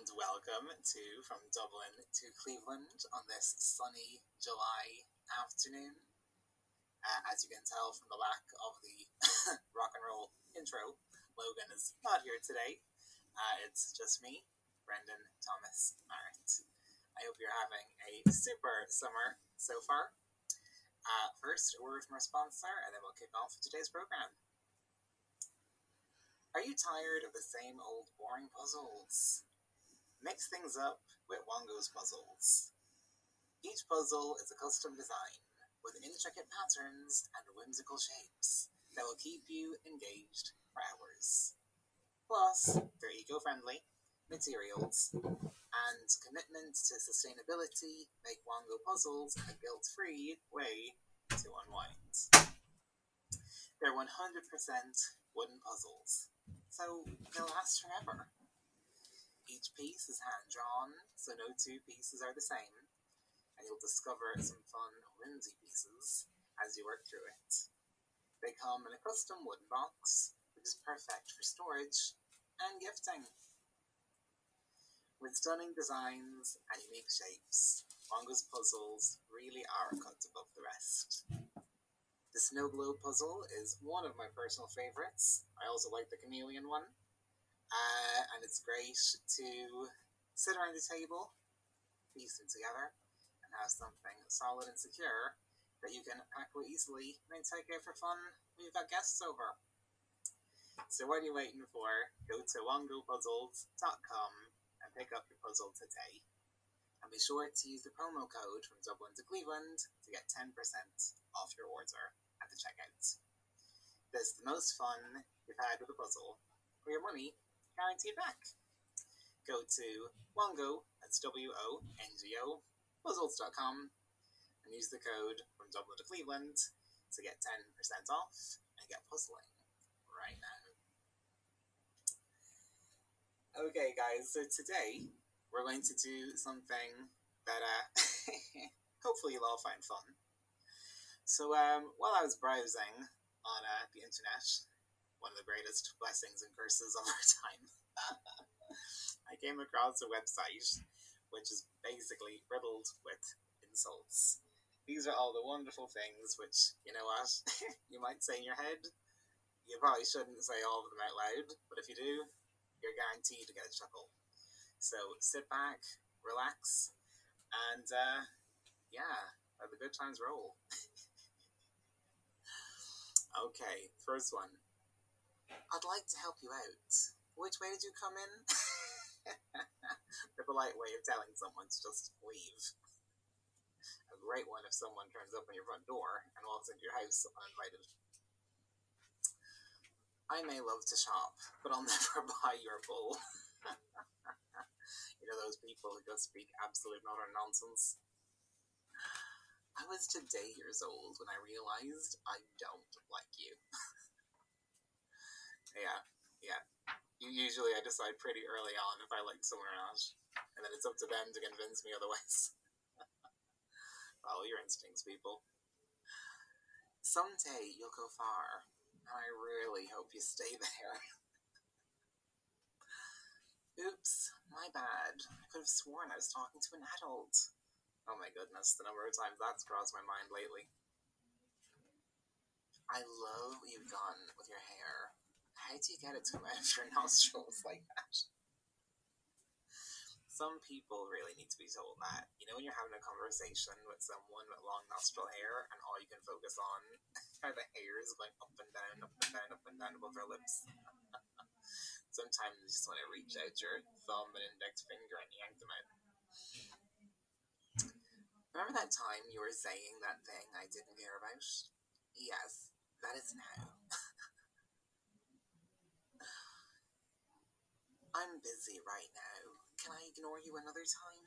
and welcome to From Dublin to Cleveland on this sunny July afternoon. Uh, as you can tell from the lack of the rock and roll intro, Logan is not here today. Uh, it's just me, Brendan Thomas Marrett. I hope you're having a super summer so far. Uh, first, a word from our sponsor, and then we'll kick off today's program. Are you tired of the same old boring puzzles? Mix things up with Wongo's puzzles. Each puzzle is a custom design with intricate patterns and whimsical shapes that will keep you engaged for hours. Plus, they're eco-friendly, materials, and commitment to sustainability make Wongo puzzles a guilt-free way to unwind. They're 100% wooden puzzles, so they'll last forever. Each piece is hand drawn, so no two pieces are the same, and you'll discover some fun, whimsy pieces as you work through it. They come in a custom wooden box, which is perfect for storage and gifting. With stunning designs and unique shapes, Wongo's puzzles really are cut above the rest. The snow globe puzzle is one of my personal favorites. I also like the chameleon one. Uh, and it's great to sit around the table, them together, and have something solid and secure that you can away easily and take out for fun when you've got guests over. So what are you waiting for? Go to wongopuzzles.com and pick up your puzzle today. And be sure to use the promo code from Dublin to Cleveland to get 10% off your order at the checkout. This is the most fun you've had with a puzzle, for your money guaranteed back. Go to Wongo, that's W-O-N-G-O, puzzles.com, and use the code from Dublin to Cleveland to get 10% off and get puzzling right now. Okay, guys, so today we're going to do something that uh, hopefully you'll all find fun. So, um, while I was browsing on uh, the internet, one of the greatest blessings and curses of our time, I came across a website which is basically riddled with insults. These are all the wonderful things which, you know what, you might say in your head. You probably shouldn't say all of them out loud, but if you do, you're guaranteed to get a chuckle. So sit back, relax, and uh, yeah, let the good times roll. okay, first one. I'd like to help you out. Which way did you come in? the polite way of telling someone to just leave. A great one if someone turns up on your front door and walks into your house uninvited. I may love to shop, but I'll never buy your bull. you know those people who just speak absolute utter nonsense? I was today years old when I realized I don't like you. Yeah, yeah. Usually I decide pretty early on if I like someone or not, and then it's up to them to convince me otherwise. Follow your instincts, people. Someday you'll go far, and I really hope you stay there. Oops, my bad. I could have sworn I was talking to an adult. Oh my goodness, the number of times that's crossed my mind lately. I love what you've done with your hair. How do you get it to come out of your nostrils like that? Some people really need to be told that. You know, when you're having a conversation with someone with long nostril hair and all you can focus on are the hairs going up and down, up and down, up and down above their lips. Sometimes you just want to reach out your thumb and index finger and yank them out. Remember that time you were saying that thing I didn't care about? Yes, that is now. I'm busy right now. Can I ignore you another time?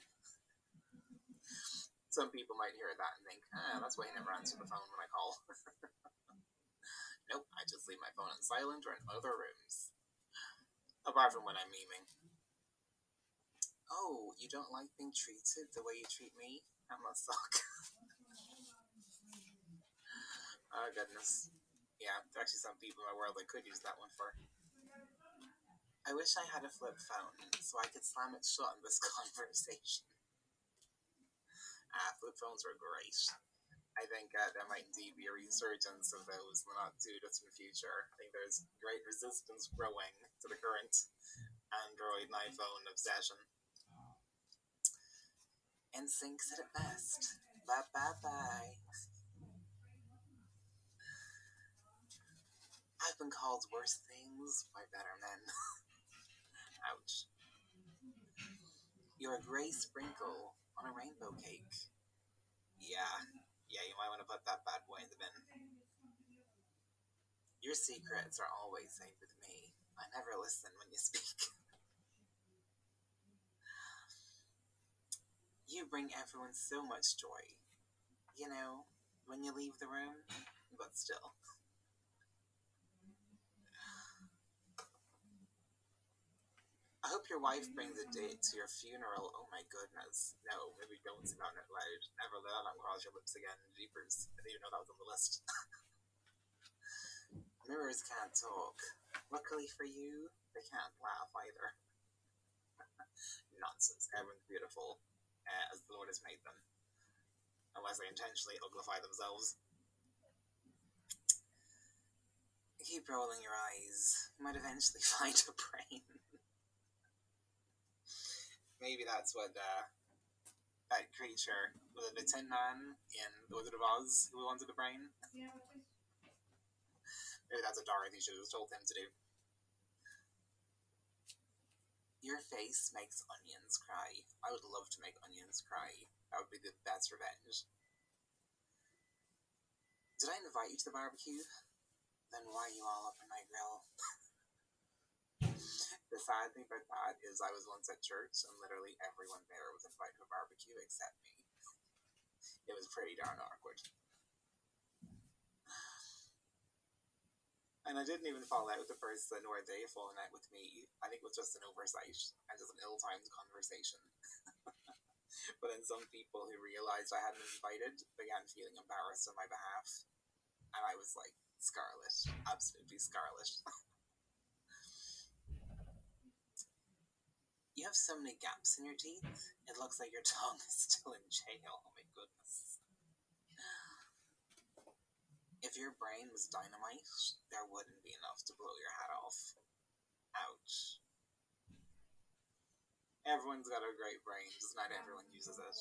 Some people might hear that and think, ah, that's why you never answer the phone when I call. nope, I just leave my phone on silent or in other rooms. Apart from when I'm memeing. Oh, you don't like being treated the way you treat me? That must suck. oh, goodness. Yeah, there actually some people in my world I could use that one for. I wish I had a flip phone so I could slam it shut in this conversation. Ah, flip phones are great. I think uh, there might indeed be a resurgence of those in the not too distant future. I think there's great resistance growing to the current Android and iPhone obsession. NSYNC said it at best. Bye bye bye. I've been called worse things by better men. You're a grey sprinkle on a rainbow cake. Yeah, yeah, you might want to put that bad boy in the bin. Your secrets are always safe with me. I never listen when you speak. you bring everyone so much joy. You know, when you leave the room, but still. I hope your wife brings a date to your funeral. Oh my goodness. No, maybe don't say that out loud. Never let that cross your lips again. Jeepers. I didn't even know that was on the list. Mirrors can't talk. Luckily for you, they can't laugh either. Nonsense. Everyone's beautiful uh, as the Lord has made them. Unless they intentionally uglify themselves. Keep rolling your eyes. You might eventually find a brain. Maybe that's what uh, that creature was it the Tin Man in The Wizard of Oz who wanted the brain? Yeah, Maybe that's what Dorothy should have told him to do. Your face makes onions cry. I would love to make onions cry. That would be the best revenge. Did I invite you to the barbecue? Then why are you all up in my grill? The sad thing about that is I was once at church and literally everyone there was invited to a barbecue except me. It was pretty darn awkward. And I didn't even fall out with the person or they falling out with me. I think it was just an oversight and just an ill-timed conversation. but then some people who realized I hadn't invited began feeling embarrassed on my behalf. And I was like, scarlet. Absolutely scarlet. You have so many gaps in your teeth. It looks like your tongue is still in jail. Oh my goodness. If your brain was dynamite, there wouldn't be enough to blow your head off. Ouch. Everyone's got a great brain, just not everyone uses it.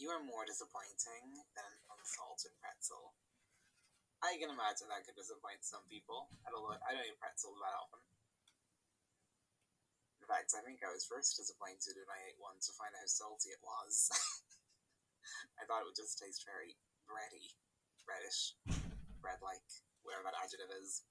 You are more disappointing than an unsalted pretzel. I can imagine that could disappoint some people. I don't, I don't eat pretzels that often. Fact, I think I was first disappointed when I ate one to find out how salty it was. I thought it would just taste very bready, breadish, bread-like, whatever that adjective is.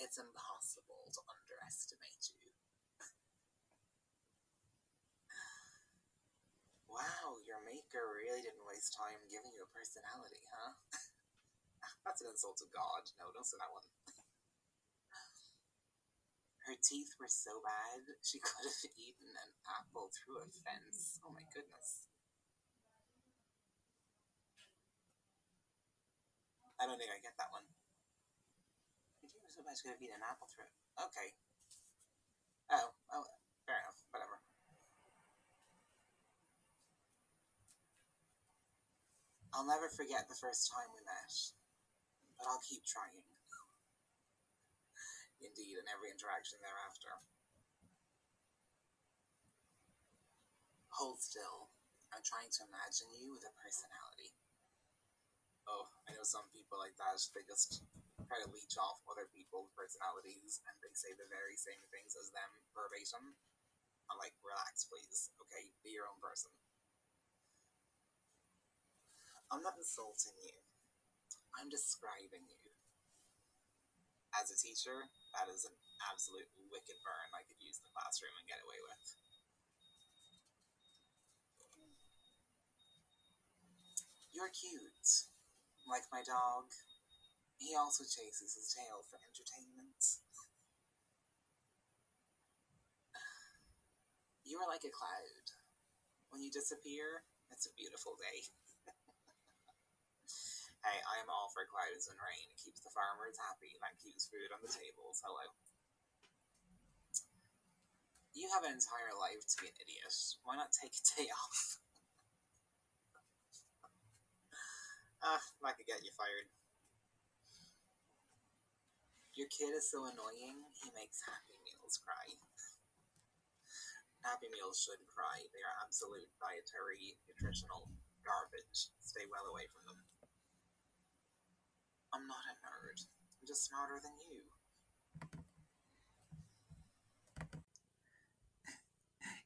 It's impossible to underestimate you. wow, your maker really didn't waste time giving you a personality, huh? That's an insult to God. No, don't say that one. Her teeth were so bad, she could have eaten an apple through a fence. Oh my goodness. I don't think I get that one. Her teeth were so bad, she could have eaten an apple through it. Okay. Oh, oh, fair enough. Whatever. I'll never forget the first time we met, but I'll keep trying indeed, in every interaction thereafter. Hold still. I'm trying to imagine you with a personality. Oh, I know some people like that. They just try to leech off other people's personalities and they say the very same things as them verbatim. I'm like, relax, please. Okay, be your own person. I'm not insulting you. I'm describing you as a teacher, that is an absolute wicked burn I could use in the classroom and get away with. You're cute. Like my dog, he also chases his tail for entertainment. You are like a cloud. When you disappear, it's a beautiful day. Hey, I'm all for clouds and rain. It keeps the farmers happy. and That keeps food on the tables. Hello. You have an entire life to be an idiot. Why not take a day off? ah, that could get you fired. Your kid is so annoying, he makes Happy Meals cry. Happy Meals should cry. They are absolute dietary, nutritional garbage. Stay well away from them. I'm not a nerd. I'm just smarter than you.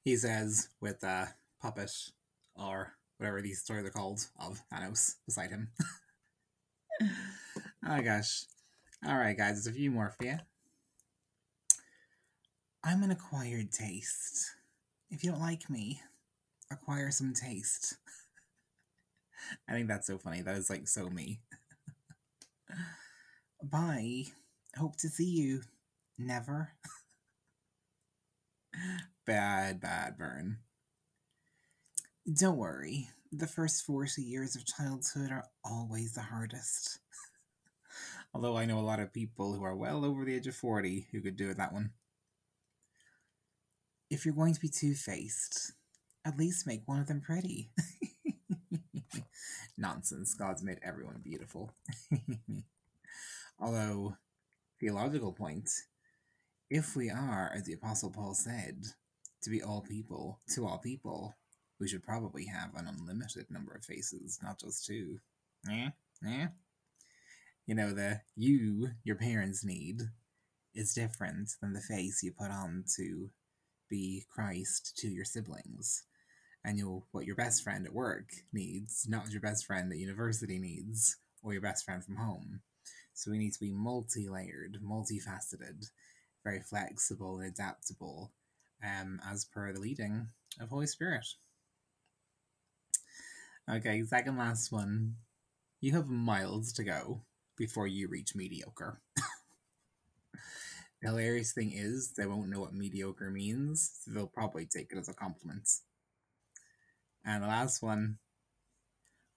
He says with a puppet or whatever these stories are called of Thanos beside him. oh my gosh. Alright guys, there's a few more for you. I'm an acquired taste. If you don't like me, acquire some taste. I think that's so funny. That is like so me. Bye. Hope to see you. Never. bad, bad burn. Don't worry. The first 40 years of childhood are always the hardest. Although I know a lot of people who are well over the age of 40 who could do it that one. If you're going to be two faced, at least make one of them pretty. Nonsense. God's made everyone beautiful. Although, theological point, if we are, as the Apostle Paul said, to be all people, to all people, we should probably have an unlimited number of faces, not just two. Yeah? Yeah? You know, the you your parents need is different than the face you put on to be Christ to your siblings and you'll what your best friend at work needs, not your best friend at university needs, or your best friend from home. So we need to be multi layered, multifaceted, very flexible and adaptable, um, as per the leading of Holy Spirit. Okay, second last one. You have miles to go before you reach mediocre. the hilarious thing is, they won't know what mediocre means, so they'll probably take it as a compliment. And the last one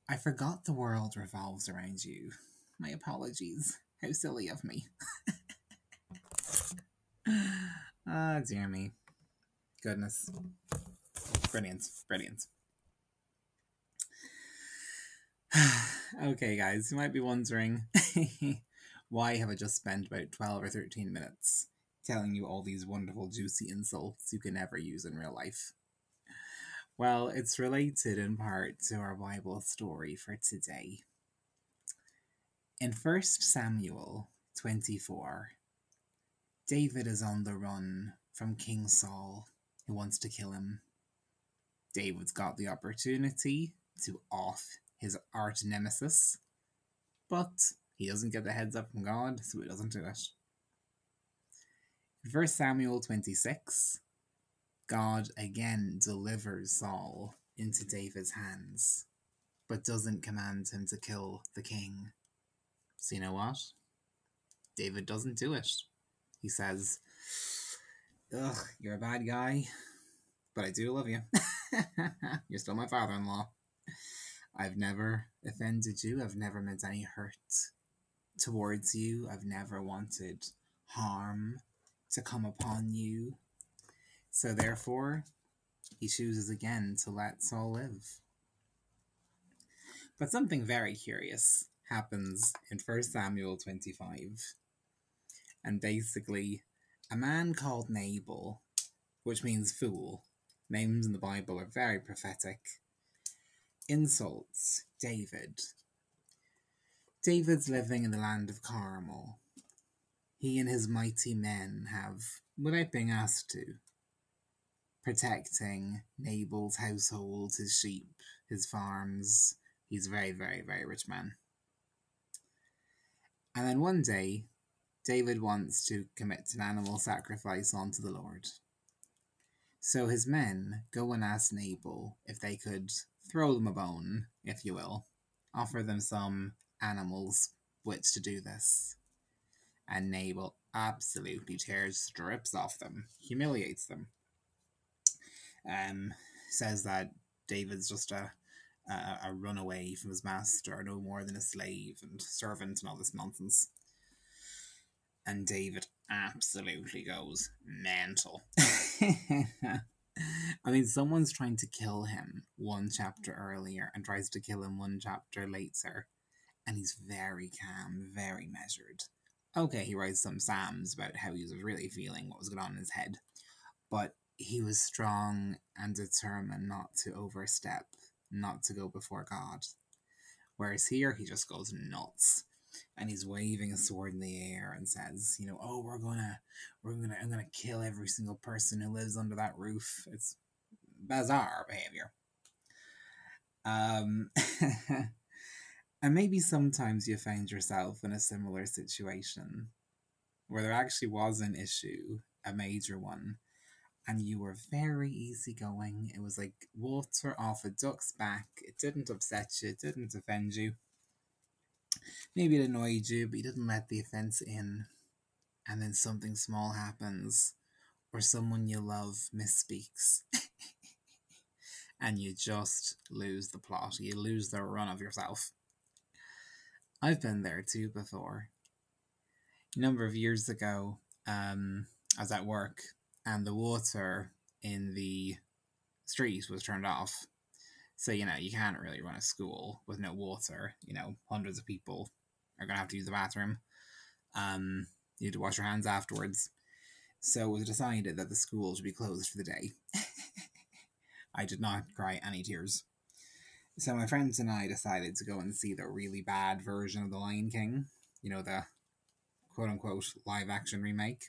I forgot the world revolves around you. My apologies. How silly of me. Ah, oh, dear me. Goodness. Brilliant. Brilliant. okay, guys, you might be wondering why have I just spent about 12 or 13 minutes telling you all these wonderful, juicy insults you can never use in real life? Well, it's related in part to our Bible story for today. In 1 Samuel 24, David is on the run from King Saul, who wants to kill him. David's got the opportunity to off his arch nemesis, but he doesn't get the heads up from God, so he doesn't do it. In 1 Samuel 26, God again delivers Saul into David's hands, but doesn't command him to kill the king. So, you know what? David doesn't do it. He says, Ugh, you're a bad guy, but I do love you. you're still my father in law. I've never offended you. I've never meant any hurt towards you. I've never wanted harm to come upon you. So therefore, he chooses again to let Saul live. But something very curious happens in 1 Samuel 25. And basically, a man called Nabal, which means fool, names in the Bible are very prophetic, insults David. David's living in the land of Carmel. He and his mighty men have, without being asked to, protecting Nabal's household, his sheep, his farms. He's a very, very, very rich man. And then one day, David wants to commit an animal sacrifice unto the Lord. So his men go and ask Nabal if they could throw them a bone, if you will, offer them some animals which to do this. And Nabal absolutely tears strips off them, humiliates them, um, says that David's just a, a, a runaway from his master, no more than a slave and servant, and all this nonsense. And David absolutely goes mental. I mean, someone's trying to kill him one chapter earlier and tries to kill him one chapter later, and he's very calm, very measured. Okay, he writes some psalms about how he was really feeling, what was going on in his head, but he was strong and determined not to overstep, not to go before God. Whereas here, he just goes nuts and he's waving a sword in the air and says, you know, oh, we're gonna, we're gonna, I'm gonna kill every single person who lives under that roof. It's bizarre behavior. Um, and maybe sometimes you find yourself in a similar situation where there actually was an issue, a major one, and you were very easygoing. It was like water off a duck's back. It didn't upset you, it didn't offend you. Maybe it annoyed you, but you didn't let the offense in. And then something small happens, or someone you love misspeaks. and you just lose the plot. You lose the run of yourself. I've been there too before. A number of years ago, um, I was at work and the water in the street was turned off. So, you know, you can't really run a school with no water. You know, hundreds of people are going to have to use the bathroom. Um, you need to wash your hands afterwards. So it was decided that the school should be closed for the day. I did not cry any tears. So my friends and I decided to go and see the really bad version of The Lion King. You know, the quote unquote live action remake.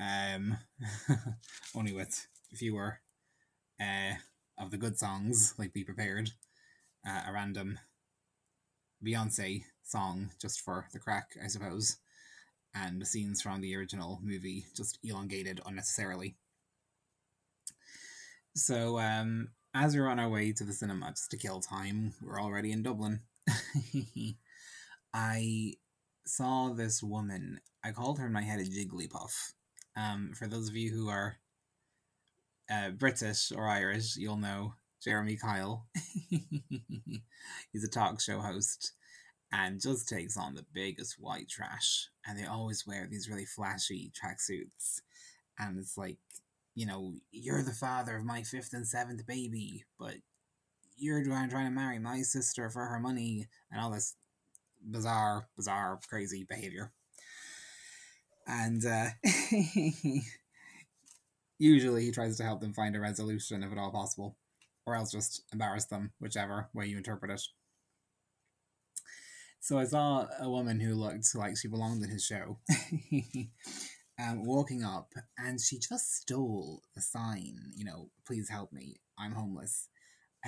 Um, only with fewer uh, of the good songs, like Be Prepared, uh, a random Beyonce song just for the crack, I suppose, and the scenes from the original movie just elongated unnecessarily. So, um, as we are on our way to the cinema just to kill time, we're already in Dublin. I saw this woman. I called her in my head a Jigglypuff um, for those of you who are uh, British or Irish, you'll know Jeremy Kyle. He's a talk show host and just takes on the biggest white trash. And they always wear these really flashy tracksuits. And it's like, you know, you're the father of my fifth and seventh baby, but you're trying, trying to marry my sister for her money and all this bizarre, bizarre, crazy behavior and uh, usually he tries to help them find a resolution if at all possible, or else just embarrass them, whichever way you interpret it. So I saw a woman who looked like she belonged in his show, um, walking up, and she just stole the sign, you know, please help me, I'm homeless,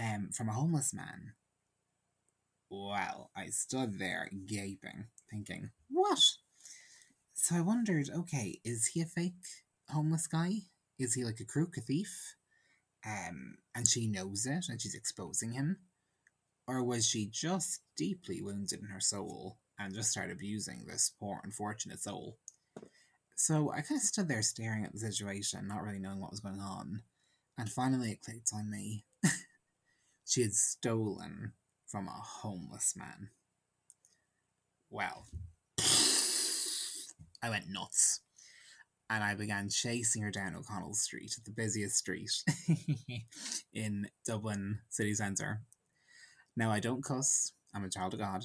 um, from a homeless man. Well, I stood there gaping, thinking, what? So I wondered, okay, is he a fake homeless guy? Is he like a crook, a thief? Um, and she knows it and she's exposing him? Or was she just deeply wounded in her soul and just started abusing this poor, unfortunate soul? So I kind of stood there staring at the situation, not really knowing what was going on. And finally it clicked on me. she had stolen from a homeless man. Well, I went nuts. And I began chasing her down O'Connell Street, the busiest street in Dublin city centre. Now, I don't cuss, I'm a child of God,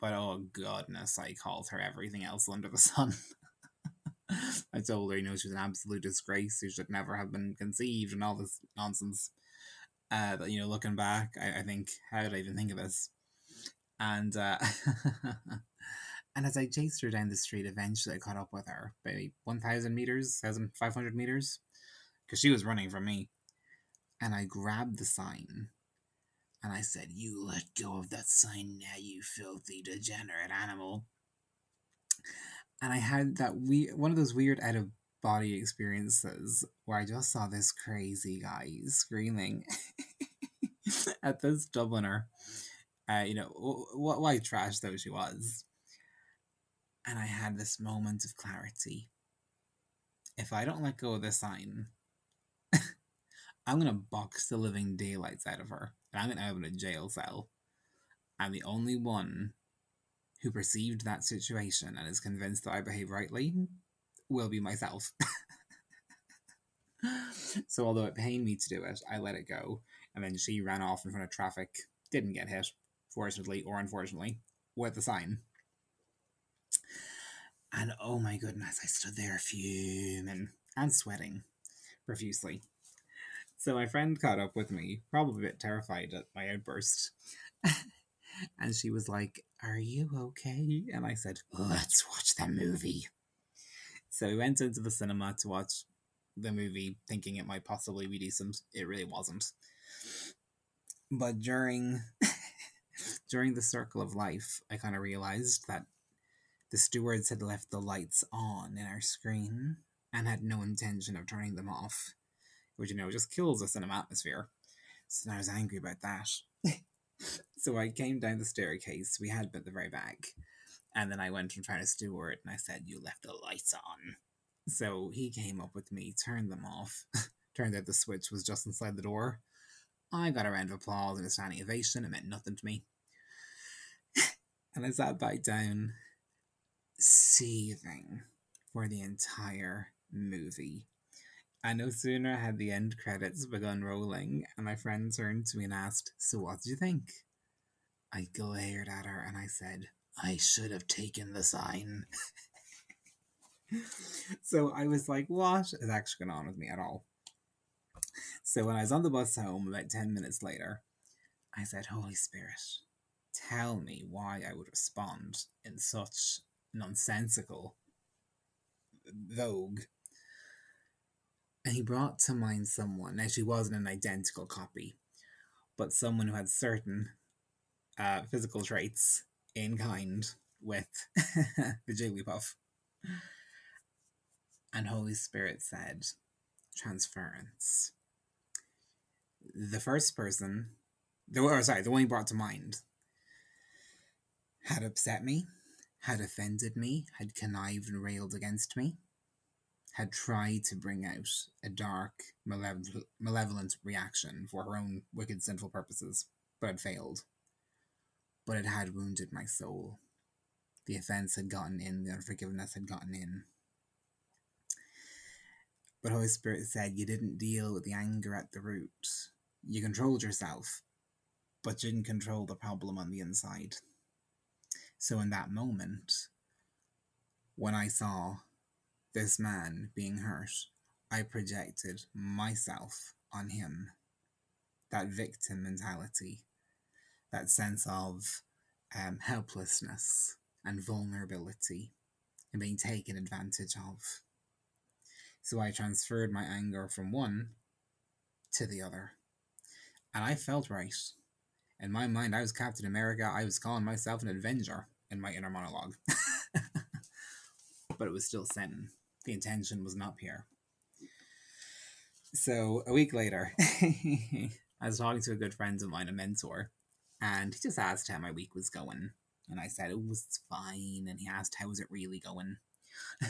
but oh goodness, I called her everything else under the sun. I told her, you know, she was an absolute disgrace, she should never have been conceived, and all this nonsense. Uh, but, you know, looking back, I, I think, how did I even think of this? And uh, And as I chased her down the street, eventually I caught up with her, by 1,000 meters, 1,500 meters, because she was running from me. And I grabbed the sign and I said, You let go of that sign now, you filthy, degenerate animal. And I had that we one of those weird out of body experiences where I just saw this crazy guy screaming at this Dubliner. Uh, you know, what white trash though she was and I had this moment of clarity. If I don't let go of this sign, I'm gonna box the living daylights out of her, and I'm gonna open a jail cell. I'm the only one who perceived that situation and is convinced that I behave rightly will be myself. so although it pained me to do it, I let it go. And then she ran off in front of traffic, didn't get hit, fortunately or unfortunately, with the sign. And oh my goodness, I stood there fuming and sweating profusely. So my friend caught up with me, probably a bit terrified at my outburst. and she was like, Are you okay? And I said, Let's watch that movie. So we went into the cinema to watch the movie, thinking it might possibly be decent. It really wasn't. But during during the circle of life, I kind of realized that the stewards had left the lights on in our screen and had no intention of turning them off, which, you know, just kills the cinema atmosphere. So I was angry about that. so I came down the staircase. We had been at the very back. And then I went and found a steward and I said, You left the lights on. So he came up with me, turned them off. Turned out the switch was just inside the door. I got a round of applause and a standing ovation. It meant nothing to me. and I sat back down, seething for the entire movie. And no sooner had the end credits begun rolling, and my friend turned to me and asked, So what did you think? I glared at her and I said, I should have taken the sign. so I was like, What is actually going on with me at all? So when I was on the bus home about 10 minutes later, I said, Holy Spirit, tell me why I would respond in such nonsensical vogue. And he brought to mind someone, now she wasn't an identical copy, but someone who had certain uh, physical traits in kind with the Jigglypuff. And Holy Spirit said, transference. The first person, the or sorry, the one he brought to mind, had upset me, had offended me, had connived and railed against me, had tried to bring out a dark, malevolent reaction for her own wicked, sinful purposes, but had failed. But it had wounded my soul. The offense had gotten in, the unforgiveness had gotten in. But Holy Spirit said you didn't deal with the anger at the root. You controlled yourself, but you didn't control the problem on the inside. So in that moment, when I saw this man being hurt, I projected myself on him. That victim mentality, that sense of um, helplessness and vulnerability and being taken advantage of. So I transferred my anger from one to the other. And I felt right. In my mind, I was Captain America. I was calling myself an Avenger in my inner monologue. but it was still sin. The intention was not pure. So a week later, I was talking to a good friend of mine, a mentor, and he just asked how my week was going. And I said it was fine. And he asked, How was it really going?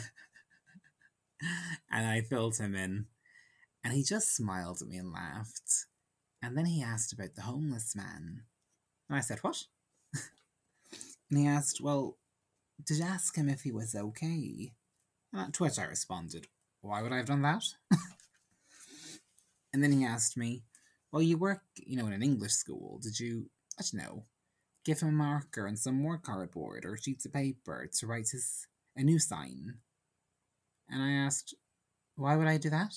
and I filled him in. And he just smiled at me and laughed. And then he asked about the homeless man. And I said, What? and he asked, Well, did you ask him if he was okay? And to which I responded, Why would I have done that? and then he asked me, Well, you work, you know, in an English school. Did you, I don't know, give him a marker and some more cardboard or sheets of paper to write his a new sign? And I asked, why would I do that?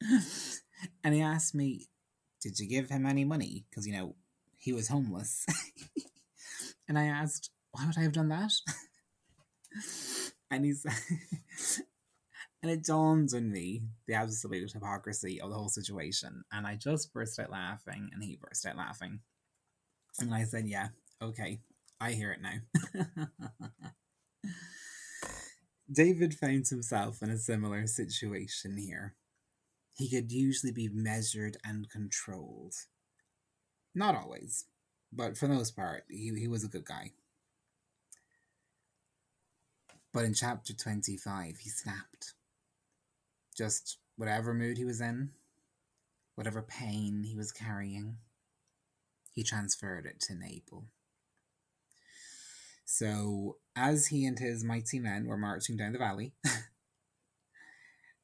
and he asked me, did you give him any money? Because, you know, he was homeless. and I asked, why would I have done that? and he's. and it dawned on me the absolute hypocrisy of the whole situation. And I just burst out laughing, and he burst out laughing. And I said, yeah, okay, I hear it now. David finds himself in a similar situation here. He could usually be measured and controlled. Not always, but for the most part, he, he was a good guy. But in chapter 25, he snapped. Just whatever mood he was in, whatever pain he was carrying, he transferred it to Nabal. So, as he and his mighty men were marching down the valley,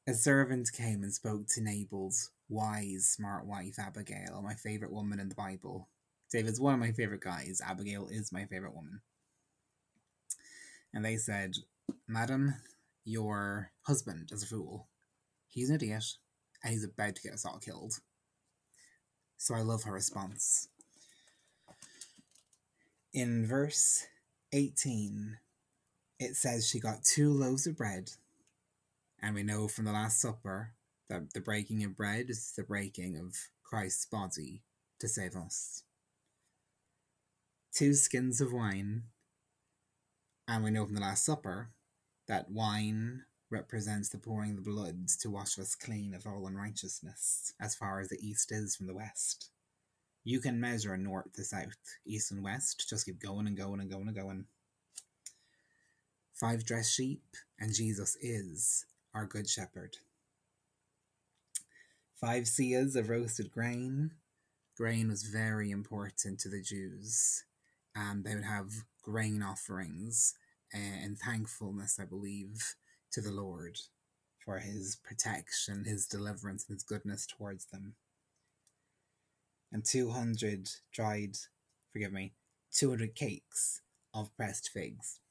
a servant came and spoke to Nabal's wise, smart wife, Abigail, my favorite woman in the Bible. David's one of my favorite guys. Abigail is my favorite woman. And they said, Madam, your husband is a fool. He's an idiot, and he's about to get us all killed. So I love her response. In verse 18, it says she got two loaves of bread, and we know from the Last Supper that the breaking of bread is the breaking of Christ's body to save us. Two skins of wine, and we know from the Last Supper that wine represents the pouring of the blood to wash us clean of all unrighteousness, as far as the east is from the west. You can measure north to south, east and west, just keep going and going and going and going. Five dressed sheep, and Jesus is our good shepherd. Five seahs of roasted grain. Grain was very important to the Jews. and they would have grain offerings eh, in thankfulness, I believe, to the Lord for his protection, his deliverance, and his goodness towards them. And 200 dried, forgive me, 200 cakes of pressed figs.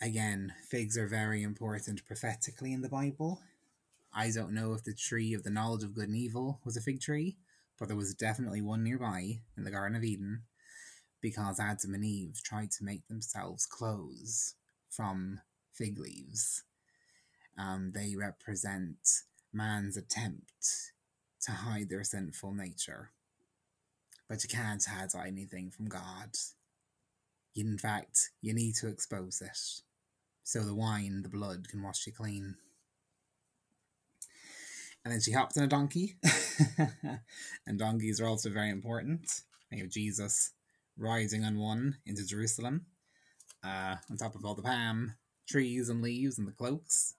Again, figs are very important prophetically in the Bible. I don't know if the tree of the knowledge of good and evil was a fig tree, but there was definitely one nearby in the Garden of Eden because Adam and Eve tried to make themselves clothes from fig leaves. Um, they represent man's attempt to hide their sinful nature. But you can't hide anything from God. In fact, you need to expose it so the wine, the blood, can wash you clean. And then she hopped on a donkey, and donkeys are also very important. You have Jesus riding on one into Jerusalem, uh, on top of all the palm trees and leaves and the cloaks.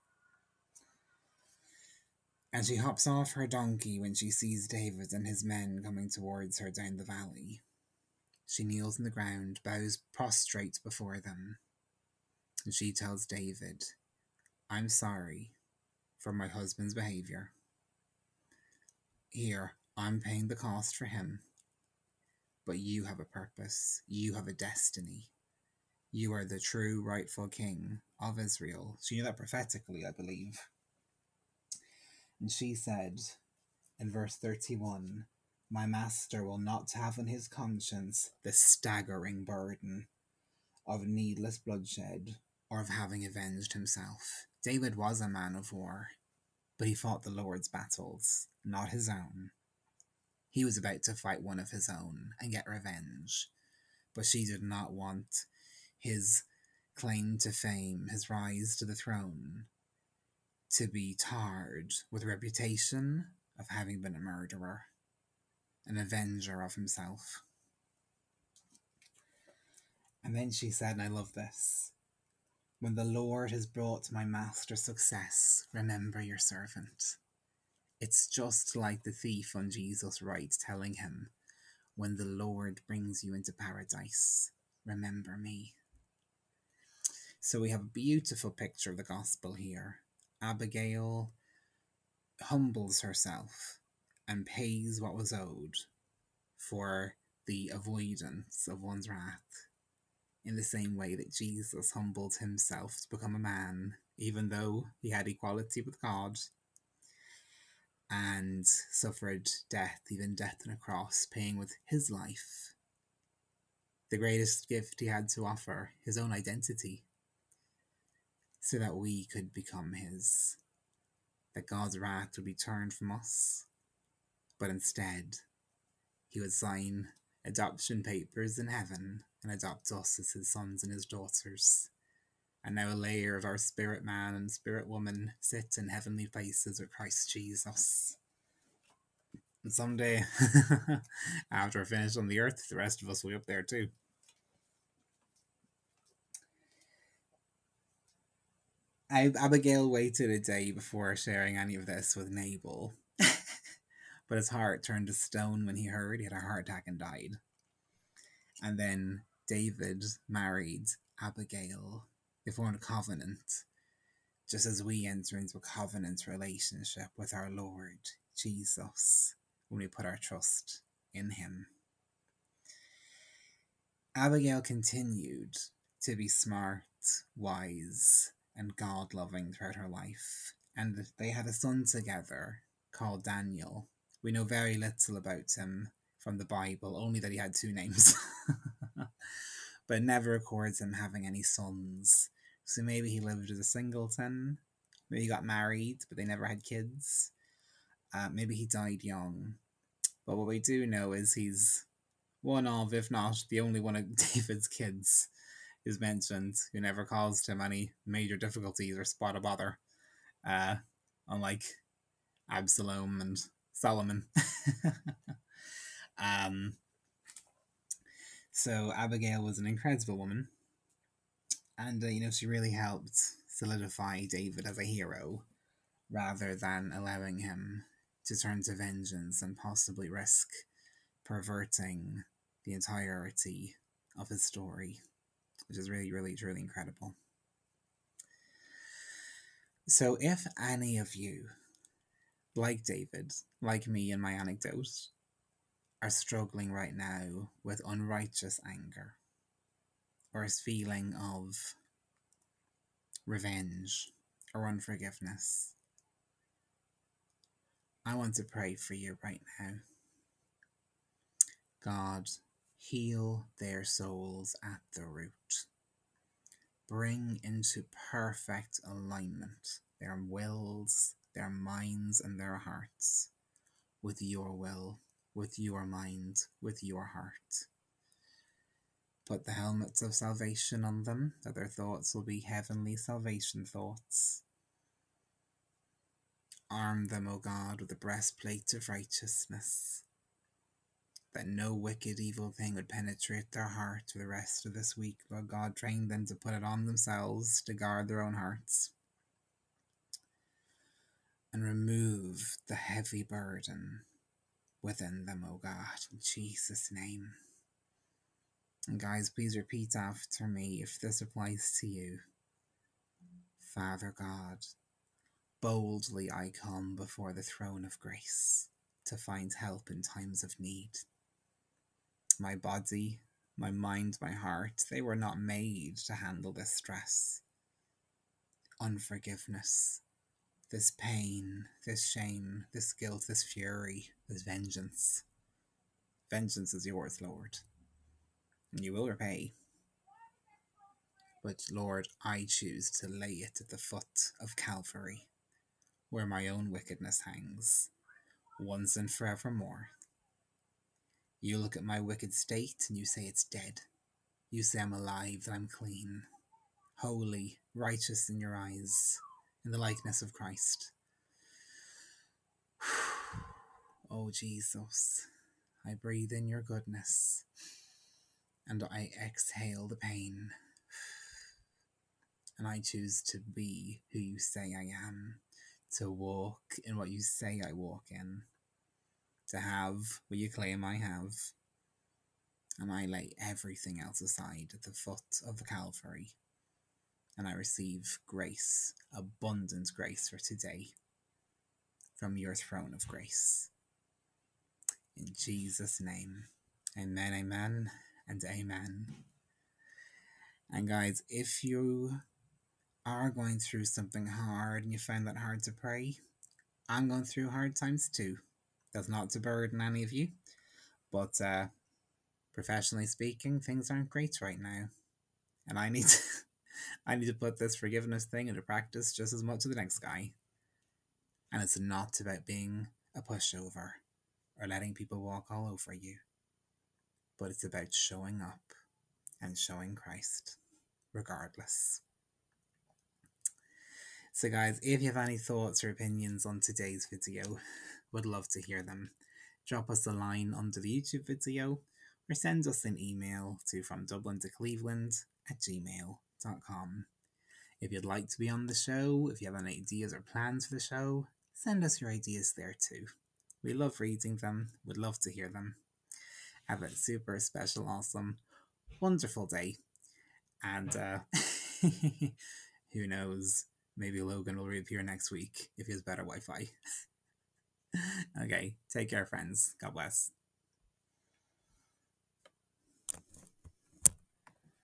And she hops off her donkey when she sees David and his men coming towards her down the valley. She kneels on the ground, bows prostrate before them, and she tells David, I'm sorry for my husband's behavior. Here, I'm paying the cost for him. But you have a purpose, you have a destiny. You are the true rightful king of Israel. She knew that prophetically, I believe. And she said in verse 31 My master will not have on his conscience the staggering burden of needless bloodshed or of having avenged himself. David was a man of war, but he fought the Lord's battles, not his own. He was about to fight one of his own and get revenge, but she did not want his claim to fame, his rise to the throne, to be tarred with a reputation of having been a murderer, an avenger of himself. And then she said, and I love this when the Lord has brought my master success, remember your servant. It's just like the thief on Jesus' right telling him, When the Lord brings you into paradise, remember me. So we have a beautiful picture of the gospel here. Abigail humbles herself and pays what was owed for the avoidance of one's wrath in the same way that Jesus humbled himself to become a man, even though he had equality with God, and suffered death, even death on a cross, paying with his life. The greatest gift he had to offer, his own identity, so that we could become his. That God's wrath would be turned from us, but instead, he would sign adoption papers in heaven and adopt us as his sons and his daughters. And now a layer of our spirit man and spirit woman sit in heavenly places with Christ Jesus. And someday, after we're finished on the earth, the rest of us will be up there too. Abigail waited a day before sharing any of this with Nabal, but his heart turned to stone when he heard he had a heart attack and died. And then David married Abigail. They formed a covenant, just as we enter into a covenant relationship with our Lord Jesus when we put our trust in Him. Abigail continued to be smart, wise, and God loving throughout her life, and they had a son together called Daniel. We know very little about him from the Bible, only that he had two names, but never records him having any sons. So maybe he lived as a singleton, maybe he got married, but they never had kids. Uh, maybe he died young. But what we do know is he's one of, if not the only one of David's kids is mentioned who never caused him any major difficulties or spot a bother. Uh, unlike Absalom and Solomon. um, so Abigail was an incredible woman, and uh, you know she really helped solidify David as a hero, rather than allowing him to turn to vengeance and possibly risk perverting the entirety of his story, which is really, really, truly incredible. So, if any of you, like David, like me in my anecdote, are struggling right now with unrighteous anger or a feeling of revenge or unforgiveness, I want to pray for you right now. God, heal their souls at the root. Bring into perfect alignment their wills, their minds, and their hearts with your will, with your mind, with your heart. Put the helmets of salvation on them, that their thoughts will be heavenly salvation thoughts Arm them, O God, with the breastplate of righteousness, that no wicked, evil thing would penetrate their heart for the rest of this week. Lord God, train them to put it on themselves to guard their own hearts. And remove the heavy burden within them, O God, in Jesus' name. And guys, please repeat after me if this applies to you. Father God, Boldly I come before the throne of grace to find help in times of need. My body, my mind, my heart, they were not made to handle this stress. Unforgiveness, this pain, this shame, this guilt, this fury, this vengeance. Vengeance is yours, Lord, and you will repay. But Lord, I choose to lay it at the foot of Calvary where my own wickedness hangs, once and forevermore. You look at my wicked state and you say it's dead. You say I'm alive, that I'm clean, holy, righteous in your eyes, in the likeness of Christ. oh, Jesus, I breathe in your goodness and I exhale the pain. And I choose to be who you say I am to walk in what you say I walk in, to have what you claim I have. And I lay everything else aside at the foot of the Calvary, and I receive grace, abundant grace for today, from your throne of grace. In Jesus' name, amen, amen, and amen. And guys, if you are going through something hard and you find that hard to pray, I'm going through hard times too. That's not to burden any of you, but uh, professionally speaking, things aren't great right now, and I need to, I need to put this forgiveness thing into practice just as much as the next guy. And it's not about being a pushover or letting people walk all over you, but it's about showing up and showing Christ, regardless. So guys, if you have any thoughts or opinions on today's video, would love to hear them. Drop us a line under the YouTube video or send us an email to from Dublin to Cleveland at gmail.com. If you'd like to be on the show, if you have any ideas or plans for the show, send us your ideas there too. We love reading them, we'd love to hear them. Have a super special, awesome, wonderful day. And uh, who knows, maybe Logan will reappear next week if he has better Wi Fi. okay, take care, friends. God bless.